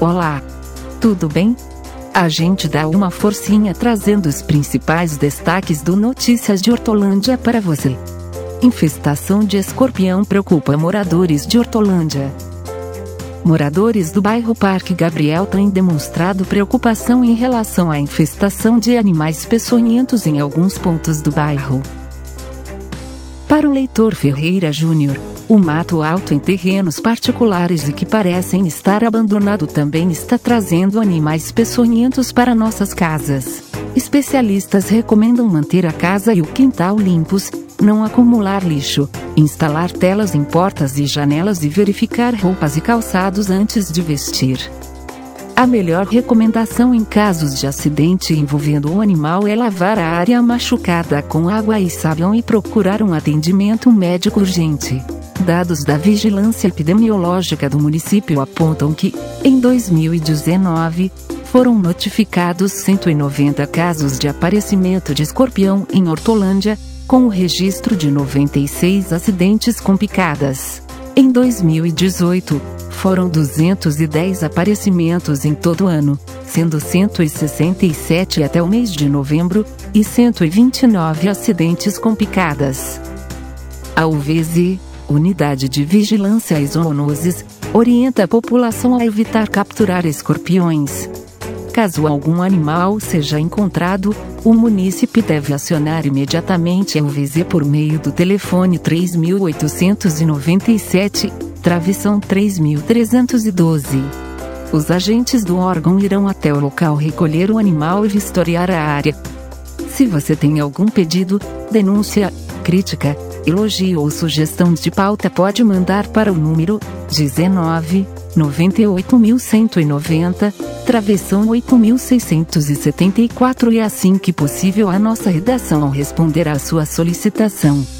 Olá! Tudo bem? A gente dá uma forcinha trazendo os principais destaques do Notícias de Hortolândia para você. Infestação de escorpião preocupa moradores de Hortolândia. Moradores do bairro Parque Gabriel têm demonstrado preocupação em relação à infestação de animais peçonhentos em alguns pontos do bairro. Para o leitor Ferreira Júnior, o mato alto em terrenos particulares e que parecem estar abandonado também está trazendo animais peçonhentos para nossas casas. Especialistas recomendam manter a casa e o quintal limpos, não acumular lixo, instalar telas em portas e janelas e verificar roupas e calçados antes de vestir. A melhor recomendação em casos de acidente envolvendo o animal é lavar a área machucada com água e sabão e procurar um atendimento médico urgente. Dados da Vigilância Epidemiológica do município apontam que, em 2019, foram notificados 190 casos de aparecimento de escorpião em Hortolândia, com o registro de 96 acidentes com picadas. Em 2018, foram 210 aparecimentos em todo ano, sendo 167 até o mês de novembro, e 129 acidentes com picadas. A UVZ, Unidade de Vigilância e Zoonoses, orienta a população a evitar capturar escorpiões. Caso algum animal seja encontrado, o munícipe deve acionar imediatamente a UVZ por meio do telefone 3897 travessão 3312. Os agentes do órgão irão até o local recolher o animal e vistoriar a área. Se você tem algum pedido, denúncia, crítica, elogio ou sugestão de pauta, pode mandar para o número 19 98190, travessão 8674 e assim que possível a nossa redação ao responder à sua solicitação.